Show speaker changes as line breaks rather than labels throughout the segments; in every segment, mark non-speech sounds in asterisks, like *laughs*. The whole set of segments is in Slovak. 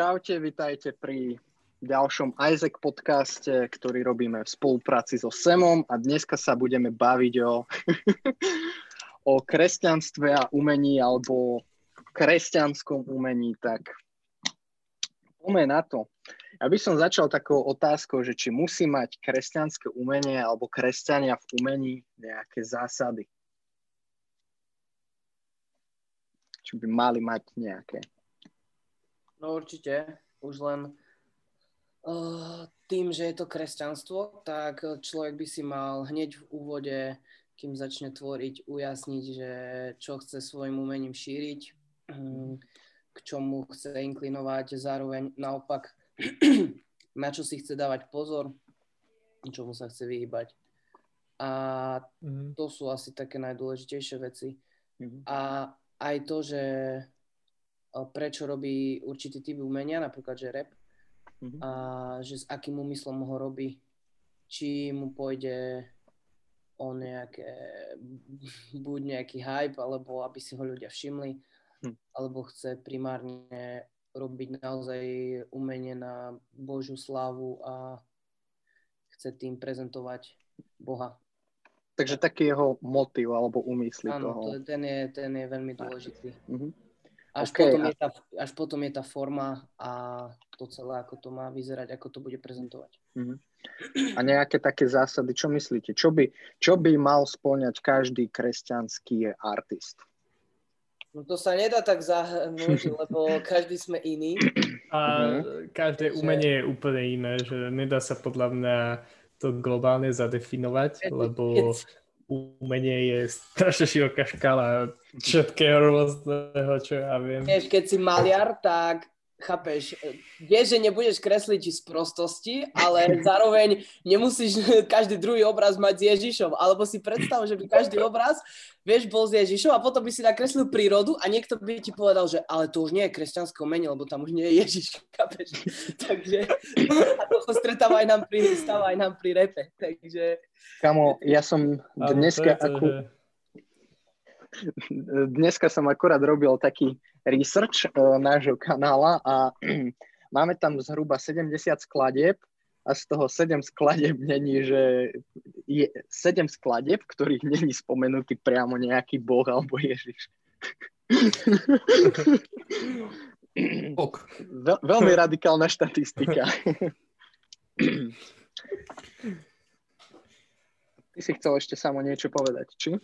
Čaute, vitajte pri ďalšom Isaac podcaste, ktorý robíme v spolupráci so Semom a dneska sa budeme baviť o, *laughs* o kresťanstve a umení alebo kresťanskom umení, tak poďme na to. Ja by som začal takou otázkou, že či musí mať kresťanské umenie alebo kresťania v umení nejaké zásady. Či by mali mať nejaké.
No určite, už len uh, tým, že je to kresťanstvo, tak človek by si mal hneď v úvode, kým začne tvoriť, ujasniť, že čo chce svojim umením šíriť, um, k čomu chce inklinovať, zároveň naopak, *clears throat* na čo si chce dávať pozor, čomu sa chce vyhýbať. A mm-hmm. to sú asi také najdôležitejšie veci. Mm-hmm. A aj to, že prečo robí určitý typ umenia, napríklad, že rap, mm-hmm. a že s akým úmyslom ho robí. Či mu pôjde o nejaké, buď nejaký hype, alebo aby si ho ľudia všimli, hm. alebo chce primárne robiť naozaj umenie na Božiu slávu a chce tým prezentovať Boha.
Takže taký jeho motiv alebo úmysly
Áno,
toho.
To, ten, je, ten je veľmi dôležitý. Mm-hmm. Až, okay. potom je tá, až potom je tá forma a to celé, ako to má vyzerať, ako to bude prezentovať.
Uh-huh. A nejaké také zásady, čo myslíte? Čo by, čo by mal spĺňať každý kresťanský artist?
No to sa nedá tak zahrnúť, *laughs* lebo každý sme iný.
A uh-huh. každé umenie je úplne iné, že nedá sa podľa mňa to globálne zadefinovať, lebo umenie je strašne široká škala všetkého rôzneho, čo ja viem.
Vieš, keď si maliar, tak chápeš, vieš, že nebudeš kresliť z prostosti, ale *laughs* zároveň nemusíš *laughs* každý druhý obraz mať s Ježišom. Alebo si predstav, že by každý obraz, vieš, bol s Ježišom a potom by si nakreslil prírodu a niekto by ti povedal, že ale to už nie je kresťanské umenie, lebo tam už nie je Ježiš, *laughs* chápeš? Takže a to sa stretáva aj nám pri, stáva aj nám pri repe. Takže...
Kamo, ja som dneska... Akú dneska som akurát robil taký research uh, nášho kanála a *clears throat* máme tam zhruba 70 skladeb a z toho 7 skladeb není, že je 7 skladeb, ktorých není spomenutý priamo nejaký boh alebo Ježiš. *laughs* Ok. Veľ, veľmi radikálna štatistika. *laughs* Ty si chcel ešte samo niečo povedať, či?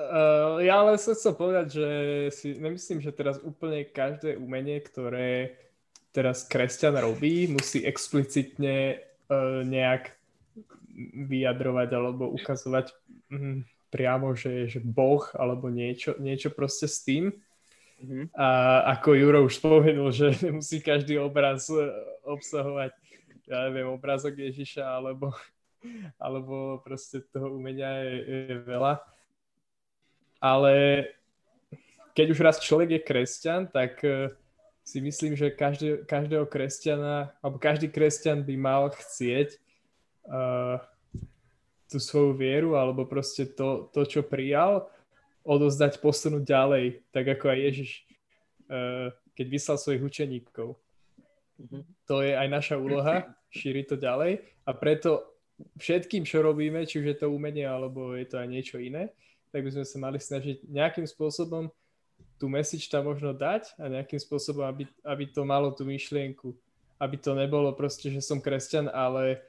Uh, ja ale som chcel povedať, že si nemyslím, že teraz úplne každé umenie, ktoré teraz kresťan robí, musí explicitne uh, nejak vyjadrovať alebo ukazovať um, priamo, že, že Boh alebo niečo, niečo proste s tým. Mm-hmm. A ako Juro už spomenul, že *laughs* musí každý obraz e, obsahovať, ja neviem, obrázok Ježiša alebo, alebo proste toho umenia je, je veľa ale keď už raz človek je kresťan, tak e, si myslím, že každý, každého kresťana, alebo každý kresťan by mal chcieť uh, tú svoju vieru, alebo proste to, to, čo prijal, odozdať, posunúť ďalej, tak ako aj Ježiš, uh, keď vyslal svojich učeníkov. Mm-hmm. To je aj naša úloha, šíriť to ďalej a preto všetkým, čo robíme, či už je to umenie, alebo je to aj niečo iné, tak by sme sa mali snažiť nejakým spôsobom tú message tam možno dať a nejakým spôsobom, aby, aby to malo tú myšlienku. Aby to nebolo proste, že som kresťan, ale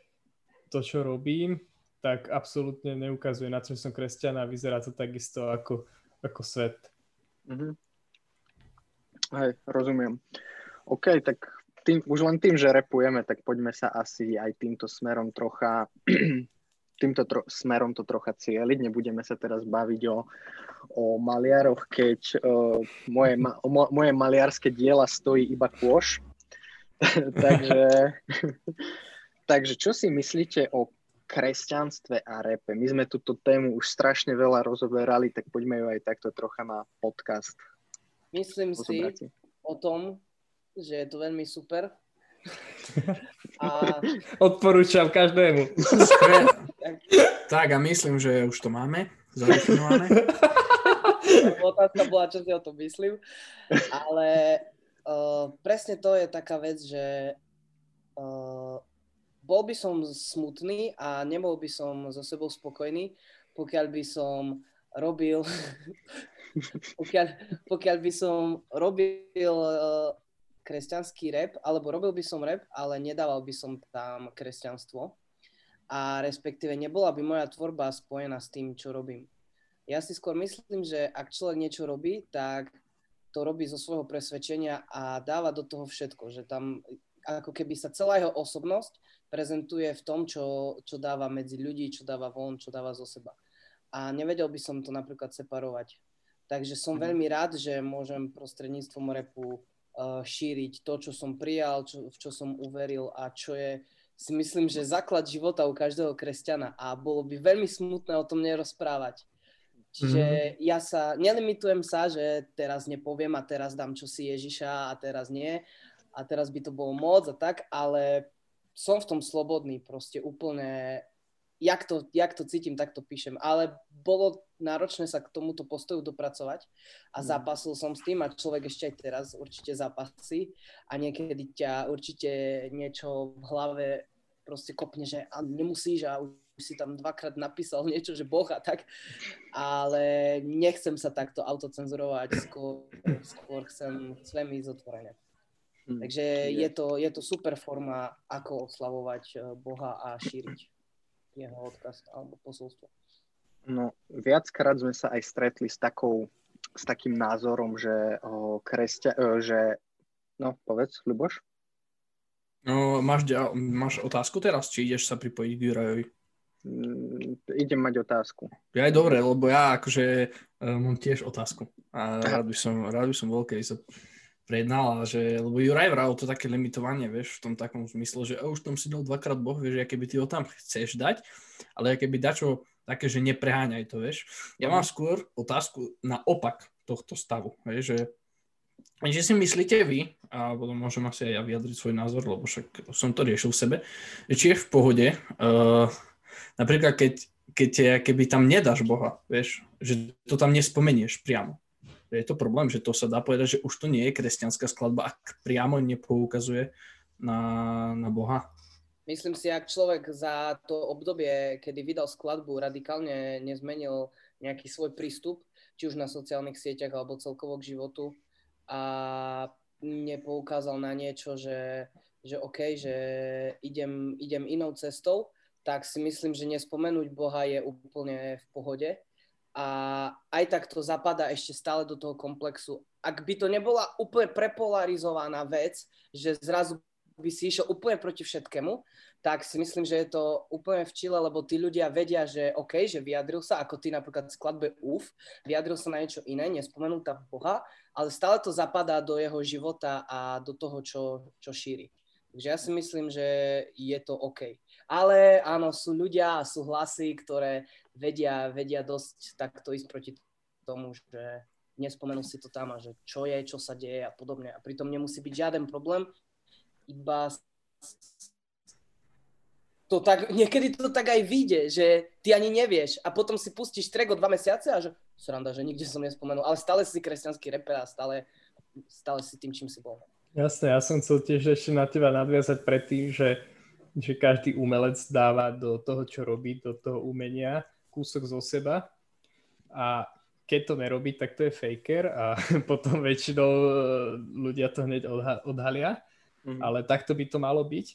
to, čo robím, tak absolútne neukazuje na to, že som kresťan a vyzerá to takisto ako, ako svet.
Mm-hmm. Hej, rozumiem. OK, tak tým, už len tým, že repujeme, tak poďme sa asi aj týmto smerom trocha týmto tro- smerom to trocha cieliť. Nebudeme sa teraz baviť o, o maliaroch, keď uh, moje, ma- mo- moje maliarské diela stojí iba kôš. *laughs* takže, *laughs* takže čo si myslíte o kresťanstve a repe? My sme túto tému už strašne veľa rozoberali, tak poďme ju aj takto trocha na podcast.
Myslím si o tom, že je to veľmi super, *laughs*
a... Odporúčam každému.
Tak a myslím, že už to máme zadefinované.
Otázka bola, čo si o tom myslím. Ale Uh, presne to je taká vec, že uh, bol by som smutný a nebol by som so sebou spokojný, pokiaľ by som robil, *laughs* pokiaľ, pokiaľ by som robil uh, kresťanský rap, alebo robil by som rap, ale nedával by som tam kresťanstvo a respektíve nebola by moja tvorba spojená s tým, čo robím. Ja si skôr myslím, že ak človek niečo robí, tak to robí zo svojho presvedčenia a dáva do toho všetko, že tam ako keby sa celá jeho osobnosť prezentuje v tom, čo, čo dáva medzi ľudí, čo dáva von, čo dáva zo seba. A nevedel by som to napríklad separovať. Takže som mm. veľmi rád, že môžem prostredníctvom repu uh, šíriť to, čo som prijal, čo, v čo som uveril a čo je si myslím, že základ života u každého kresťana a bolo by veľmi smutné o tom nerozprávať. Čiže mm. ja sa, nelimitujem sa, že teraz nepoviem a teraz dám čosi Ježiša a teraz nie a teraz by to bolo moc a tak, ale som v tom slobodný proste úplne, jak to, jak to cítim, tak to píšem. Ale bolo náročné sa k tomuto postoju dopracovať a mm. zápasil som s tým a človek ešte aj teraz určite zápasí a niekedy ťa určite niečo v hlave proste kopne, že nemusíš a už si tam dvakrát napísal niečo, že Boh a tak, ale nechcem sa takto autocenzurovať, skôr, skôr chcem, chcem ísť otvorene. Hmm. Takže je to, je to super forma, ako oslavovať eh, Boha a šíriť jeho odkaz alebo posolstvo.
No, viackrát sme sa aj stretli s takou, s takým názorom, že o, kresťa, o, že, no, povedz, Ľuboš?
No, máš, máš otázku teraz, či ideš sa pripojiť k Jurajovi?
Mm, idem mať otázku.
Ja aj dobre, lebo ja akože uh, mám tiež otázku. A rád by som, rád by som bol, keby sa prejednala, že, lebo Juraj vral to také limitovanie, vieš, v tom takom zmysle, že už tam si dal dvakrát Boh, vieš, aké by ty ho tam chceš dať, ale aké by dačo také, že nepreháňaj to, vieš. Ja mám skôr otázku na opak tohto stavu, vieš, že, že si myslíte vy, a potom môžem asi aj ja vyjadriť svoj názor, lebo však som to riešil v sebe, že či je v pohode, uh, Napríklad, keď, keď keby tam nedáš Boha, vieš, že to tam nespomenieš priamo. Je to problém, že to sa dá povedať, že už to nie je kresťanská skladba, ak priamo nepoukazuje na, na Boha.
Myslím si, ak človek za to obdobie, kedy vydal skladbu, radikálne nezmenil nejaký svoj prístup, či už na sociálnych sieťach alebo celkovo k životu a nepoukázal na niečo, že, že OK, že idem, idem inou cestou, tak si myslím, že nespomenúť Boha je úplne v pohode. A aj tak to zapadá ešte stále do toho komplexu. Ak by to nebola úplne prepolarizovaná vec, že zrazu by si išiel úplne proti všetkému, tak si myslím, že je to úplne v čile, lebo tí ľudia vedia, že OK, že vyjadril sa, ako ty napríklad v skladbe UF, vyjadril sa na niečo iné, nespomenul tam Boha, ale stále to zapadá do jeho života a do toho, čo, čo šíri. Takže ja si myslím, že je to OK. Ale áno, sú ľudia a sú hlasy, ktoré vedia, vedia dosť takto ísť proti tomu, že nespomenú si to tam a že čo je, čo sa deje a podobne. A pritom nemusí byť žiaden problém, iba to tak, niekedy to tak aj vyjde, že ty ani nevieš a potom si pustíš track o dva mesiace a že sranda, že nikde som nespomenul, ale stále si kresťanský reper a stále, stále si tým, čím si bol.
Jasne, ja som chcel tiež ešte na teba nadviazať predtým, že že každý umelec dáva do toho, čo robí, do toho umenia kúsok zo seba a keď to nerobí, tak to je faker a *laughs* potom väčšinou e, ľudia to hneď odha- odhalia, mm-hmm. ale takto by to malo byť.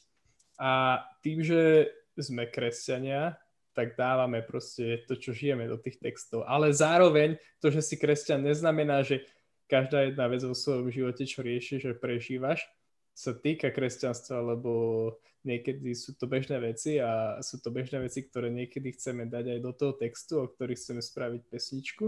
A tým, že sme kresťania, tak dávame proste to, čo žijeme do tých textov. Ale zároveň to, že si kresťan, neznamená, že každá jedna vec vo svojom živote, čo riešiš, že prežívaš, sa týka kresťanstva, lebo niekedy sú to bežné veci a sú to bežné veci, ktoré niekedy chceme dať aj do toho textu, o ktorých chceme spraviť pesničku.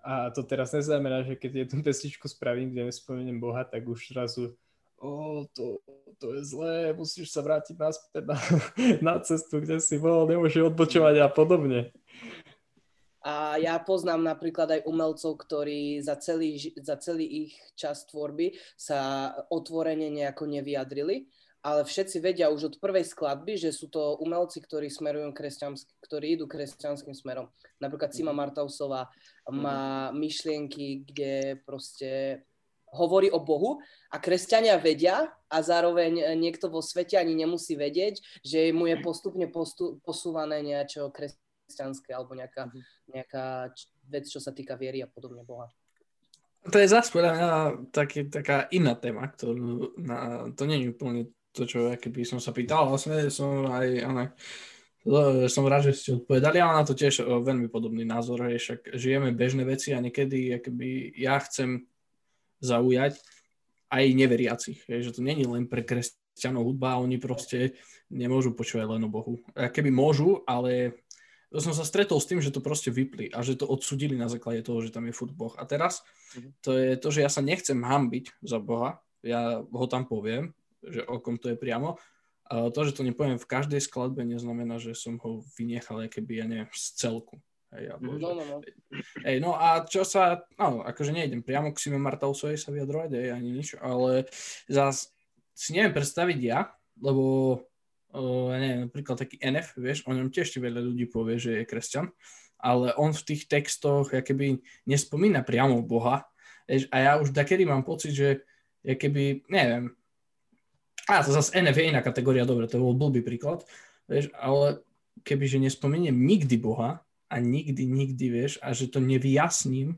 A to teraz neznamená, že keď jednu *laughs* pesničku spravím, kde nespomeniem Boha, tak už zrazu o, to, to je zlé, musíš sa vrátiť naspäť na, *laughs* na cestu, kde si bol, nemôžeš odbočovať a podobne.
A ja poznám napríklad aj umelcov, ktorí za celý, za celý ich čas tvorby sa otvorene nejako nevyjadrili, ale všetci vedia už od prvej skladby, že sú to umelci, ktorí smerujú ktorí idú kresťanským smerom. Napríklad Sima mhm. Martausová má mhm. myšlienky, kde proste hovorí o Bohu a kresťania vedia a zároveň niekto vo svete ani nemusí vedieť, že mu je postupne postu, posúvané niečo kresťanské alebo nejaká, mhm. nejaká vec, čo sa týka viery a podobne Boha.
To je zase podľa mňa taký, taká iná téma, ktorú na, to nie je úplne to, čo keby som sa pýtal, vlastne som aj, ale, som rád, že ste odpovedali, ale na to tiež veľmi podobný názor, je však žijeme bežné veci a niekedy keby ja chcem zaujať aj neveriacich, je, že to není len pre kresťanov hudba, oni proste nemôžu počúvať len o Bohu. Keby môžu, ale to som sa stretol s tým, že to proste vypli a že to odsudili na základe toho, že tam je furt Boh. A teraz mhm. to je to, že ja sa nechcem hambiť za Boha, ja ho tam poviem, že o kom to je priamo. A to, že to nepoviem v každej skladbe, neznamená, že som ho vynechal, keby, ja neviem, z celku. Hej, alebo, no, no, no. Hej, no a čo sa, no, akože nejdem priamo k Sime Martausovej sa vyjadrovať, hej, ani nič, ale zás si neviem predstaviť ja, lebo uh, neviem, napríklad taký NF, vieš, o ňom tiež veľa ľudí povie, že je kresťan, ale on v tých textoch keby nespomína priamo Boha vieš, a ja už takedy mám pocit, že keby, neviem, a to zase NF je iná kategória, dobre, to bol blbý príklad, vieš, ale kebyže nespomeniem nikdy Boha a nikdy, nikdy, vieš, a že to nevyjasním,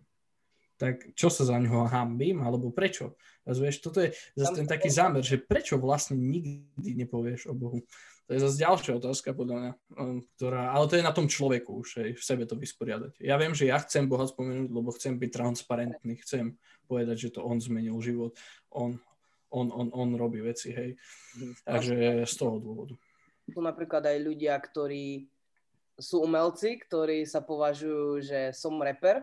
tak čo sa za ňoho hambím, alebo prečo? A vieš, toto je zase ten taký zámer, že prečo vlastne nikdy nepovieš o Bohu. To je zase ďalšia otázka, podľa mňa, um, ktorá, ale to je na tom človeku už, aj v sebe to vysporiadať. Ja viem, že ja chcem Boha spomenúť, lebo chcem byť transparentný, chcem povedať, že to On zmenil život, On, On, On, On robí veci, hej. Mhm. Takže z toho dôvodu.
Sú napríklad aj ľudia, ktorí sú umelci, ktorí sa považujú, že som reper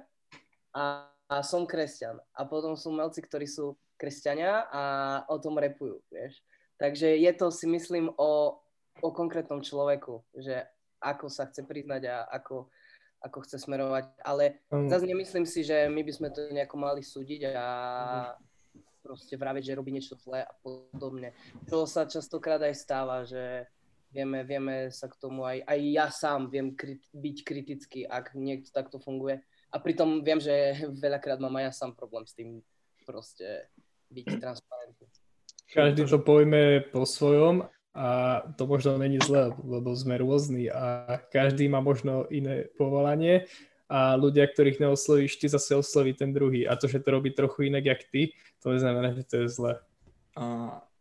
a, a som kresťan. A potom sú umelci, ktorí sú kresťania a o tom repujú, vieš. Takže je to si myslím o, o konkrétnom človeku, že ako sa chce priznať a ako, ako chce smerovať. Ale um. zase nemyslím si, že my by sme to nejako mali súdiť a proste vraviť, že robí niečo zlé a podobne. Čo sa častokrát aj stáva, že vieme, vieme sa k tomu aj, aj ja sám viem krit, byť kritický, ak niekto takto funguje. A pritom viem, že *laughs* veľakrát mám aj ja sám problém s tým proste byť transparentný.
Každý to pojme po svojom a to možno není zle, lebo sme rôzni a každý má možno iné povolanie a ľudia, ktorých neoslovíš, ty zase osloví ten druhý. A to, že to robí trochu inak, jak ty, to neznamená, že to je zle.
A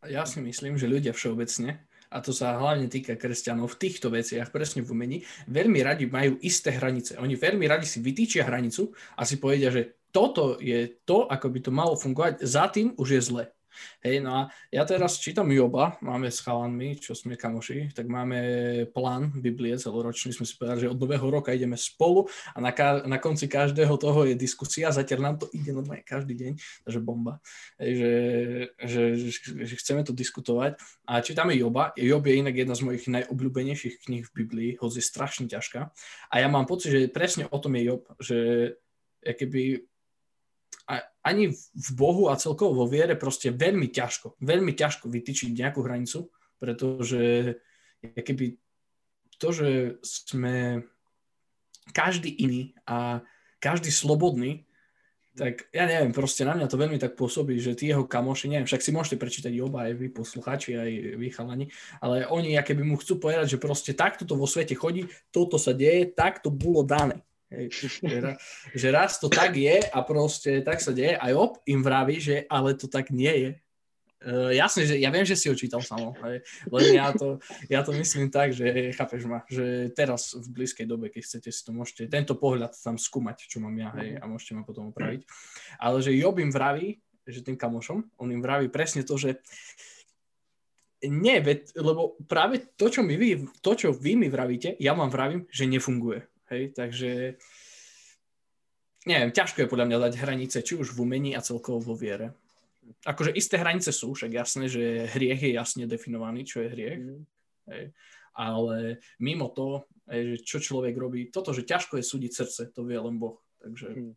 ja si myslím, že ľudia všeobecne, a to sa hlavne týka kresťanov v týchto veciach, presne v umení, veľmi radi majú isté hranice. Oni veľmi radi si vytýčia hranicu a si povedia, že toto je to, ako by to malo fungovať, za tým už je zle. Hej, no a ja teraz čítam Joba, máme s chalanmi, čo sme kamoši, tak máme plán Biblie celoročný, sme si povedali, že od nového roka ideme spolu a na, ka- na konci každého toho je diskusia, zatiaľ nám to ide normálne každý deň, takže bomba, hej, že, že, že, že chceme to diskutovať. A čítame Joba, Job je inak jedna z mojich najobľúbenejších kníh v Biblii, hoď je strašne ťažká. A ja mám pocit, že presne o tom je Job, že keby ani v Bohu a celkovo vo viere proste veľmi ťažko, veľmi ťažko vytýčiť nejakú hranicu, pretože keby to, že sme každý iný a každý slobodný, tak ja neviem, proste na mňa to veľmi tak pôsobí, že tí jeho kamoši, neviem, však si môžete prečítať oba, aj vy poslucháči, aj vy chalani, ale oni keby mu chcú povedať, že proste takto to vo svete chodí, toto sa deje, tak to bolo dané. *laughs* Že, raz, to tak je a proste tak sa deje. Aj Job im vraví, že ale to tak nie je. Uh, jasne, že ja viem, že si ho čítal samo, len ja to, ja to myslím tak, že chápeš ma, že teraz v blízkej dobe, keď chcete si to môžete, tento pohľad tam skúmať, čo mám ja, hej, a môžete ma potom opraviť. Ale že Job im vraví, že tým kamošom, on im vraví presne to, že nie, lebo práve to, čo, mi vy, to, čo vy mi vravíte, ja vám vravím, že nefunguje. Hej, takže neviem, ťažko je podľa mňa dať hranice, či už v umení a celkovo vo viere. Akože isté hranice sú, však jasné, že hriech je jasne definovaný, čo je hriech. Mm. Hej. Ale mimo to, hej, že čo človek robí, toto, že ťažko je súdiť srdce, to vie len Boh. Takže... Mm.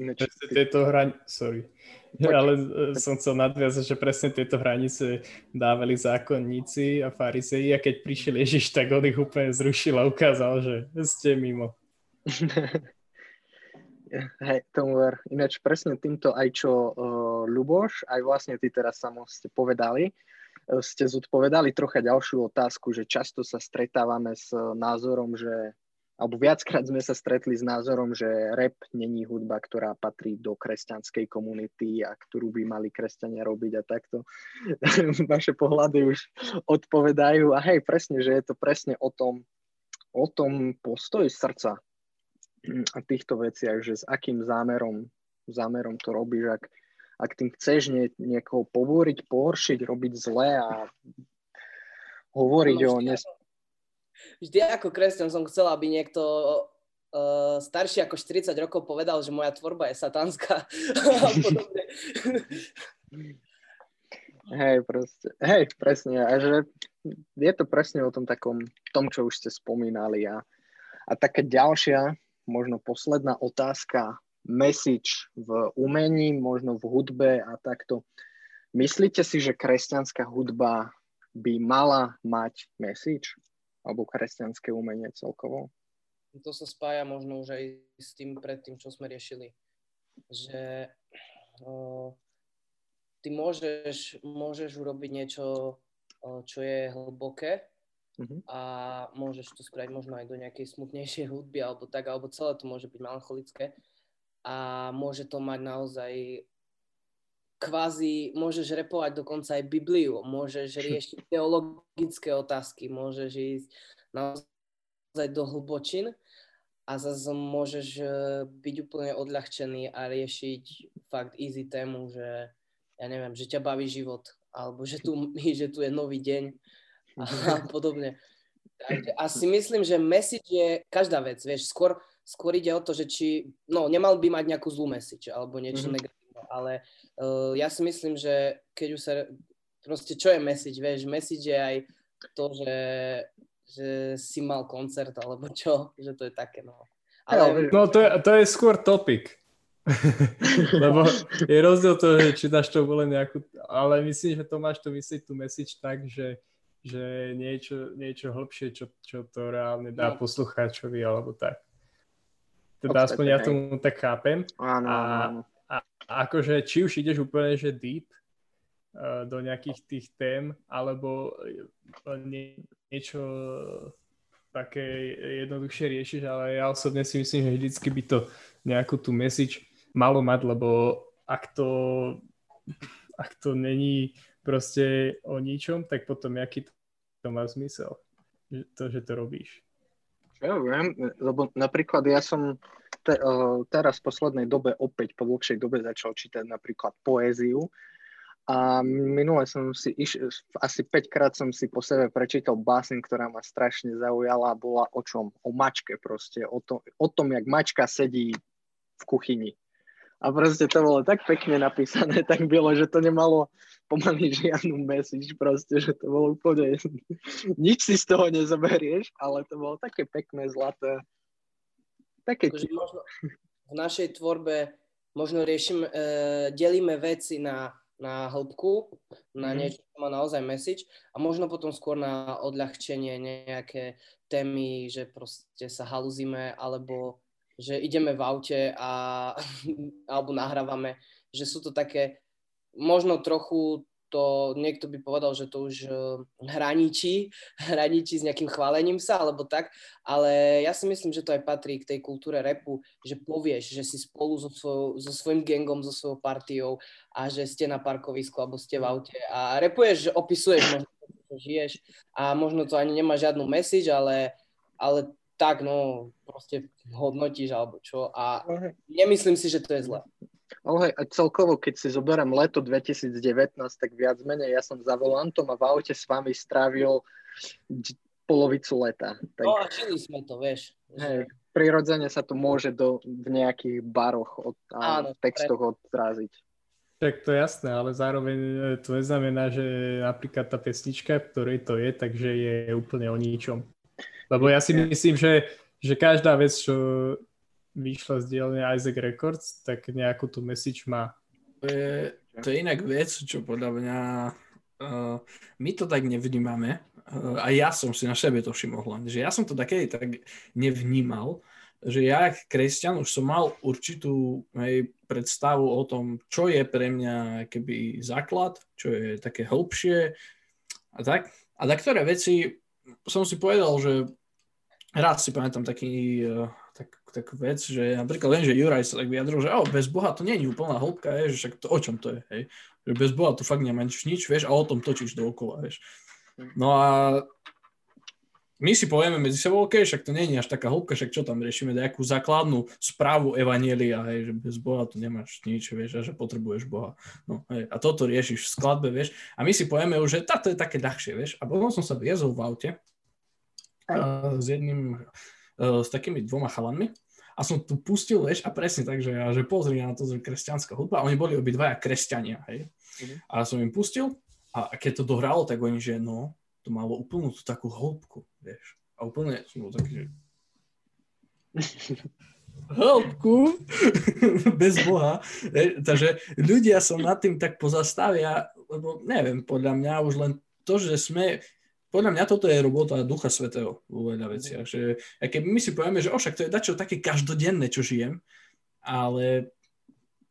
Ináč, tieto hranice, sorry, Poď. ale e, som chcel nadviazať, že presne tieto hranice dávali zákonníci a farizeji a keď prišiel Ježiš, tak on ich úplne zrušil a ukázal, že ste mimo. *laughs*
Hej, tomu ver. Ináč presne týmto aj čo uh, Ľuboš, aj vlastne ty teraz samo ste povedali, uh, ste zodpovedali trocha ďalšiu otázku, že často sa stretávame s názorom, že alebo viackrát sme sa stretli s názorom, že rap není hudba, ktorá patrí do kresťanskej komunity a ktorú by mali kresťania robiť a takto. *laughs* Naše pohľady už odpovedajú a hej, presne, že je to presne o tom, o tom postoji srdca a týchto veciach, že s akým zámerom, zámerom to robíš, ak, ak tým chceš nie, niekoho pobúriť, pohoršiť, robiť zle a hovoriť o nes-
vždy ako kresťan som chcel, aby niekto uh, starší ako 40 rokov povedal, že moja tvorba je satanská *laughs*
Hej, proste. Hej, presne. A že je to presne o tom takom, tom, čo už ste spomínali. A, a taká ďalšia, možno posledná otázka, message v umení, možno v hudbe a takto. Myslíte si, že kresťanská hudba by mala mať message? Alebo kresťanské umenie celkovo.
To sa spája možno už aj s tým predtým, čo sme riešili. Že o, ty môžeš, môžeš urobiť niečo, o, čo je hlboké uh-huh. a môžeš to spraviť možno aj do nejakej smutnejšej hudby alebo tak, alebo celé to môže byť melancholické a môže to mať naozaj kvázi môžeš repovať dokonca aj Bibliu, môžeš riešiť teologické otázky, môžeš ísť naozaj do hlbočin a zase môžeš e, byť úplne odľahčený a riešiť fakt easy tému, že ja neviem, že ťa baví život, alebo že tu, *laughs* že tu je nový deň a *laughs* podobne. Takže asi myslím, že message je každá vec, vieš, skôr, skôr ide o to, že či, no, nemal by mať nejakú zlú message, alebo niečo mm-hmm. negatívne ale uh, ja si myslím, že keď už sa, proste čo je message, vieš, message je aj to, že, že si mal koncert, alebo čo, že to je také, no.
Ale... No to je, to je skôr topic. *laughs* Lebo je rozdiel to, že či dáš to len nejakú, ale myslím, že to máš to myslieť tú message tak, že, že niečo, niečo hlbšie, čo, čo to reálne dá no. poslucháčovi, alebo tak. Teda aspoň ja tomu tak chápem.
Áno, a,
akože či už ideš úplne, že deep uh, do nejakých tých tém, alebo uh, nie, niečo také jednoduchšie riešiš, ale ja osobne si myslím, že vždycky by to nejakú tú message malo mať, lebo ak to, ak to není proste o ničom, tak potom aký to má zmysel, to, že to robíš.
Ja viem, lebo napríklad ja som te, uh, teraz v poslednej dobe opäť po dlhšej dobe začal čítať napríklad poéziu a minule som si, iš, asi 5 krát som si po sebe prečítal básen, ktorá ma strašne zaujala a bola o čom? O mačke proste, o, to, o tom, jak mačka sedí v kuchyni. A proste to bolo tak pekne napísané, *laughs* tak bylo, že to nemalo pomaly žiadnu message, proste, že to bolo úplne, *laughs* nič si z toho nezoberieš, ale to bolo také pekné, zlaté.
Také akože možno v našej tvorbe možno riešim, e, delíme veci na, na hĺbku, na mm. niečo, čo má naozaj message a možno potom skôr na odľahčenie nejaké témy, že proste sa haluzíme alebo že ideme v aute a, *laughs* alebo nahrávame, že sú to také možno trochu to niekto by povedal, že to už uh, hraničí, *laughs* hraničí s nejakým chválením sa, alebo tak, ale ja si myslím, že to aj patrí k tej kultúre repu, že povieš, že si spolu so, svojou, so svojím gengom, so svojou partiou a že ste na parkovisku alebo ste v aute a repuješ, že opisuješ možno, čo žiješ a možno to ani nemá žiadnu message, ale, ale tak, no, proste hodnotíš alebo čo a nemyslím si, že to je zlé.
Ale a celkovo, keď si zoberiem leto 2019, tak viac menej ja som za volantom a v aute s vami strávil polovicu leta. Tak...
No a žili sme to, vieš.
Hej, prirodzene sa to môže do, v nejakých baroch od, a Áno, textoch odraziť.
Tak to je jasné, ale zároveň e, to neznamená, že napríklad tá pesnička, ktorej to je, takže je úplne o ničom. Lebo ja si myslím, že, že každá vec, čo vyšla z dielne Isaac Records, tak nejakú tú message má.
To je, to je inak vec, čo podľa mňa uh, my to tak nevnímame. Uh, a ja som si na sebe to všimol že ja som to také tak nevnímal, že ja, kresťan, už som mal určitú hej, predstavu o tom, čo je pre mňa keby základ, čo je také hĺbšie a tak. A na ktoré veci som si povedal, že rád si pamätám taký, uh, tak, tak vec, že napríklad viem, že Juraj sa tak vyjadril, že oh, bez Boha to nie je úplná hĺbka, je, že však to, o čom to je, hej? že bez Boha tu fakt nemáš nič, vieš, a o tom točíš dookola, vieš. No a my si povieme medzi sebou, OK, však to nie je až taká hĺbka, však čo tam riešime, nejakú základnú správu Evanielia, hej, že bez Boha tu nemáš nič, vieš, a že potrebuješ Boha. No, hej, a toto riešiš v skladbe, vieš, a my si povieme už, že táto je také ľahšie, vieš, a potom som sa viezol v aute s jedným, uh, s takými dvoma chalanmi, a som tu pustil, vieš, a presne tak, že, že pozri na to, že kresťanská hudba, oni boli obidvaja kresťania, hej. Mm-hmm. A som im pustil, a keď to dohralo, tak oni, že no, to malo úplnú tú takú hĺbku, vieš. A úplne som bol taký, že... *laughs* hĺbku, *laughs* bez Boha. Takže ľudia sa nad tým tak pozastavia, lebo neviem, podľa mňa už len to, že sme podľa mňa toto je robota Ducha Svetého vo veľa veciach. Že, a keď my si povieme, že ošak to je dačo také každodenné, čo žijem, ale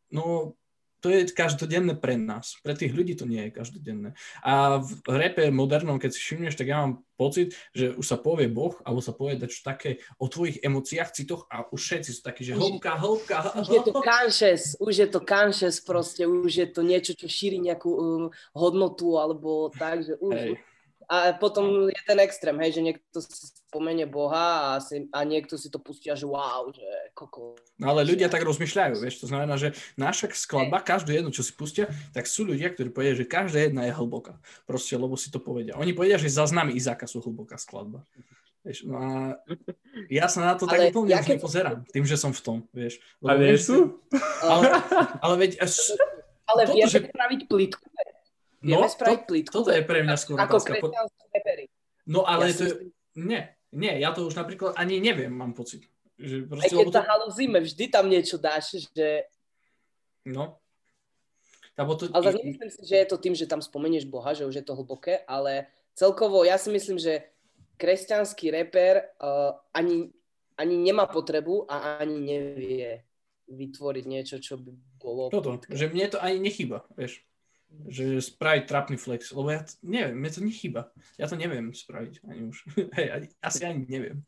no to je každodenné pre nás. Pre tých ľudí to nie je každodenné. A v repe modernom, keď si všimneš, tak ja mám pocit, že už sa povie Boh, alebo sa povie dačo také o tvojich emóciách, citoch a už všetci sú takí, že hĺbka, hĺbka.
Už je to conscious, už je to conscious proste, už je to niečo, čo šíri nejakú um, hodnotu, alebo tak, že už, Hej. A potom je ten extrém, hej, že niekto si spomenie Boha a, si, a niekto si to pustia, že wow, že koko.
No ale ľudia tak rozmýšľajú, vieš, to znamená, že naša skladba, každú jednu, čo si pustia, tak sú ľudia, ktorí povedia, že každá jedna je hlboká. Proste, lebo si to povedia. Oni povedia, že záznamy Izáka sú hlboká skladba. Vieš, no a ja sa na to ale tak úplne ja keď... nepozerám, tým, že som v tom, vieš.
Lebo, a vieš, sú?
Ale, ale veď... Až,
ale vieme že... spraviť plitku,
No, spraviť to, plítku. Toto je pre mňa skôr
ako otázka. Po...
No ale ja to je... Nie, nie, ja to už napríklad ani neviem, mám pocit.
Že proste, Aj keď to... halúzime, vždy tam niečo dáš, že...
No.
to... Ale zase nemyslím si, že je to tým, že tam spomenieš Boha, že už je to hlboké, ale celkovo ja si myslím, že kresťanský reper uh, ani, ani nemá potrebu a ani nevie vytvoriť niečo, čo by bolo...
Toto, že mne to ani nechýba, vieš že spraviť trapný flex, lebo ja to, neviem, mne to nechýba. Ja to neviem spraviť ani už. *laughs* Hej, ani, asi ani neviem.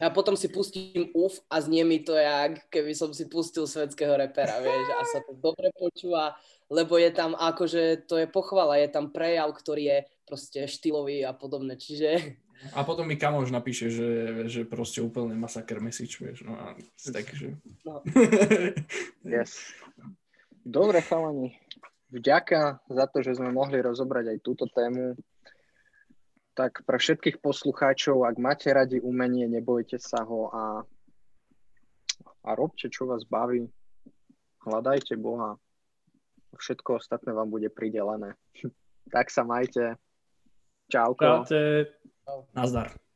A potom si pustím UF a znie mi to, jak keby som si pustil svetského repera, vieš, a sa to dobre počúva, lebo je tam akože, to je pochvala, je tam prejav, ktorý je proste štýlový a podobne, čiže...
A potom mi kamož napíše, že, že proste úplne masaker message, vieš, no a takže... No. *laughs*
yes. Dobre, chalani vďaka za to, že sme mohli rozobrať aj túto tému. Tak pre všetkých poslucháčov, ak máte radi umenie, nebojte sa ho a, a robte, čo vás baví. Hľadajte Boha. Všetko ostatné vám bude pridelené. *laughs* tak sa majte. Čauko.
Čaute.
Nazdar.